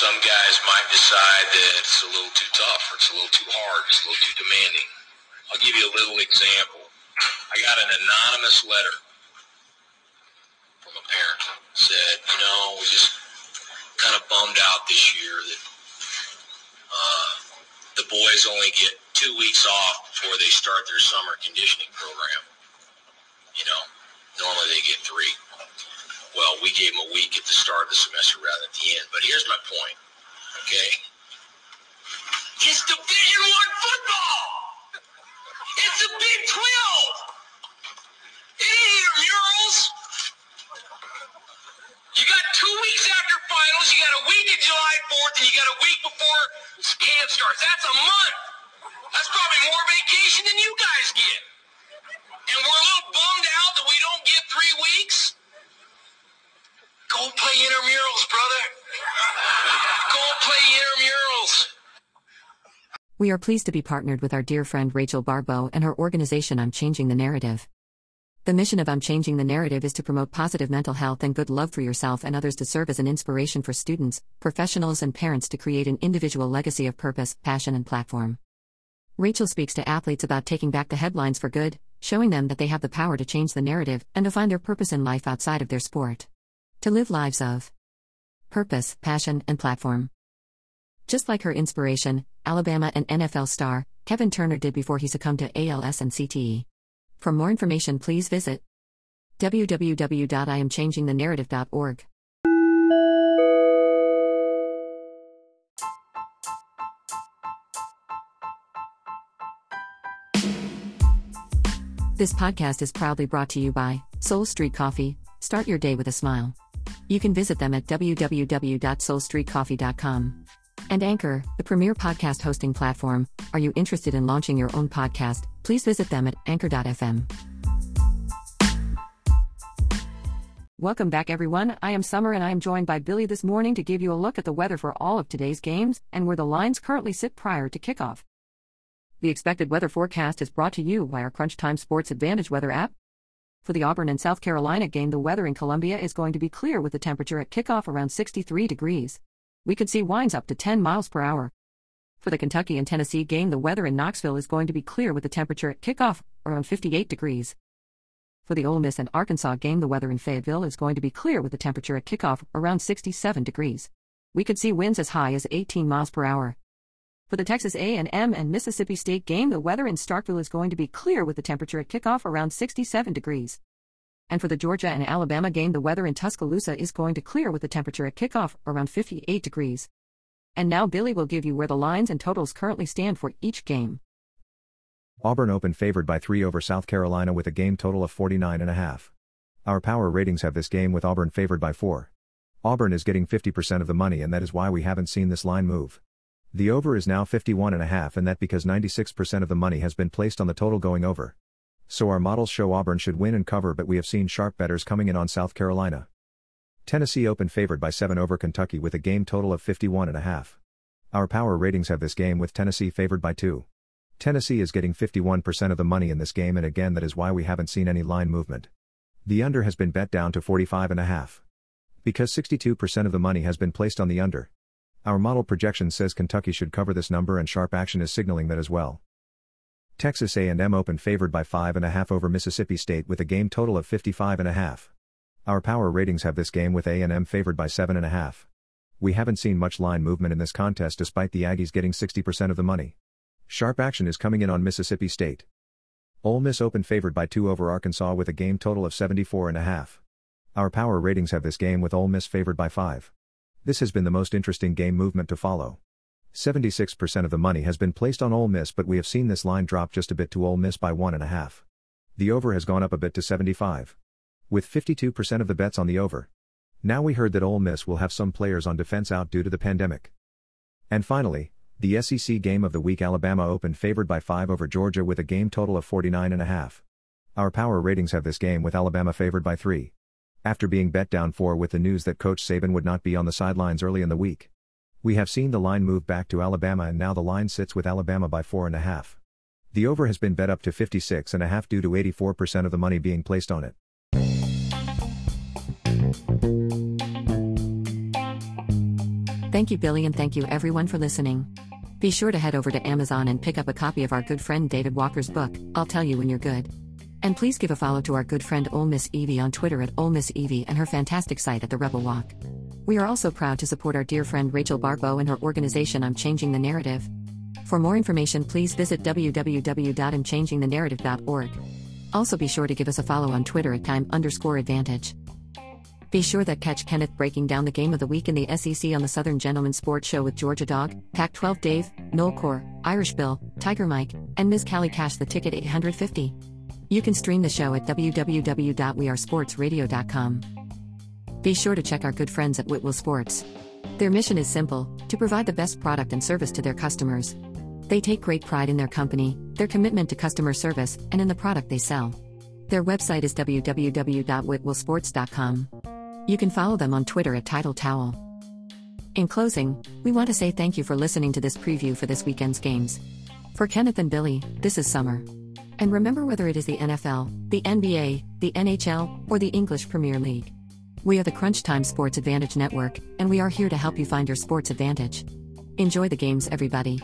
some guys might decide that it's a little too tough or it's a little too hard, it's a little too demanding. I'll give you a little example. I got an anonymous letter from a parent said, you know, we just kind of bummed out this year that uh, the boys only get two weeks off before they start their summer conditioning program. You know, normally they get three. Well, we gave them a week at the start of the semester rather than at the end. But here's my point, okay? It's Division One football. It's the Big 12. It ain't intramurals. You got two weeks after finals. You got a week in July 4th, and you got a week before camp starts. That's a month. That's probably more vacation than you guys get. And we're a little bummed out that we don't get three weeks. Go play intramurals, brother. Go play intramurals. We are pleased to be partnered with our dear friend Rachel Barbeau and her organization I'm Changing the Narrative. The mission of I'm Changing the Narrative is to promote positive mental health and good love for yourself and others to serve as an inspiration for students, professionals, and parents to create an individual legacy of purpose, passion, and platform. Rachel speaks to athletes about taking back the headlines for good, showing them that they have the power to change the narrative and to find their purpose in life outside of their sport. To live lives of purpose, passion, and platform. Just like her inspiration, Alabama and NFL star, Kevin Turner did before he succumbed to ALS and CTE. For more information, please visit www.iamchangingthenarrative.org. This podcast is proudly brought to you by Soul Street Coffee. Start your day with a smile. You can visit them at www.soulstreetcoffee.com. And Anchor, the premier podcast hosting platform. Are you interested in launching your own podcast? Please visit them at anchor.fm. Welcome back, everyone. I am Summer and I am joined by Billy this morning to give you a look at the weather for all of today's games and where the lines currently sit prior to kickoff. The expected weather forecast is brought to you by our Crunch Time Sports Advantage weather app. For the Auburn and South Carolina game, the weather in Columbia is going to be clear with the temperature at kickoff around 63 degrees. We could see winds up to 10 miles per hour. For the Kentucky and Tennessee game, the weather in Knoxville is going to be clear with the temperature at kickoff around 58 degrees. For the Ole Miss and Arkansas game, the weather in Fayetteville is going to be clear with the temperature at kickoff around 67 degrees. We could see winds as high as 18 miles per hour. For the Texas A&M and Mississippi State game, the weather in Starkville is going to be clear with the temperature at kickoff around 67 degrees. And for the Georgia and Alabama game, the weather in Tuscaloosa is going to clear with the temperature at kickoff around 58 degrees. And now Billy will give you where the lines and totals currently stand for each game. Auburn opened favored by 3 over South Carolina with a game total of 49.5. Our power ratings have this game with Auburn favored by 4. Auburn is getting 50% of the money and that is why we haven't seen this line move. The over is now 51.5 and that because 96% of the money has been placed on the total going over. So our models show Auburn should win and cover but we have seen sharp bettors coming in on South Carolina. Tennessee opened favored by 7 over Kentucky with a game total of 51.5. Our power ratings have this game with Tennessee favored by 2. Tennessee is getting 51% of the money in this game and again that is why we haven't seen any line movement. The under has been bet down to 45.5. Because 62% of the money has been placed on the under. Our model projection says Kentucky should cover this number and sharp action is signaling that as well. Texas A&M opened favored by 5.5 over Mississippi State with a game total of 55.5. Our power ratings have this game with A&M favored by 7.5. We haven't seen much line movement in this contest despite the Aggies getting 60% of the money. Sharp action is coming in on Mississippi State. Ole Miss opened favored by 2 over Arkansas with a game total of 74.5. Our power ratings have this game with Ole Miss favored by 5. This has been the most interesting game movement to follow. 76% of the money has been placed on Ole Miss, but we have seen this line drop just a bit to Ole Miss by 1.5. The over has gone up a bit to 75. With 52% of the bets on the over. Now we heard that Ole Miss will have some players on defense out due to the pandemic. And finally, the SEC game of the week Alabama opened favored by 5 over Georgia with a game total of 49.5. Our power ratings have this game with Alabama favored by 3 after being bet down 4 with the news that Coach Saban would not be on the sidelines early in the week. We have seen the line move back to Alabama and now the line sits with Alabama by 4.5. The over has been bet up to 56.5 due to 84% of the money being placed on it. Thank you, Billy, and thank you everyone for listening. Be sure to head over to Amazon and pick up a copy of our good friend David Walker's book, I'll Tell You When You're Good. And please give a follow to our good friend Ole Miss Evie on Twitter at Ole Miss Evie and her fantastic site at The Rebel Walk. We are also proud to support our dear friend Rachel Barbeau and her organization I'm Changing the Narrative. For more information, please visit www.imchangingthenarrative.org. Also, be sure to give us a follow on Twitter at time underscore advantage. Be sure that catch Kenneth breaking down the game of the week in the SEC on the Southern Gentleman Sports Show with Georgia Dog, Pac 12 Dave, Noel Core, Irish Bill, Tiger Mike, and Ms. Callie Cash the ticket 850. You can stream the show at www.wearesportsradio.com. Be sure to check our good friends at Whitwell Sports. Their mission is simple to provide the best product and service to their customers. They take great pride in their company, their commitment to customer service, and in the product they sell. Their website is www.whitwellsports.com. You can follow them on Twitter at Title Towel. In closing, we want to say thank you for listening to this preview for this weekend's games. For Kenneth and Billy, this is summer. And remember whether it is the NFL, the NBA, the NHL, or the English Premier League. We are the Crunch Time Sports Advantage Network, and we are here to help you find your sports advantage. Enjoy the games, everybody.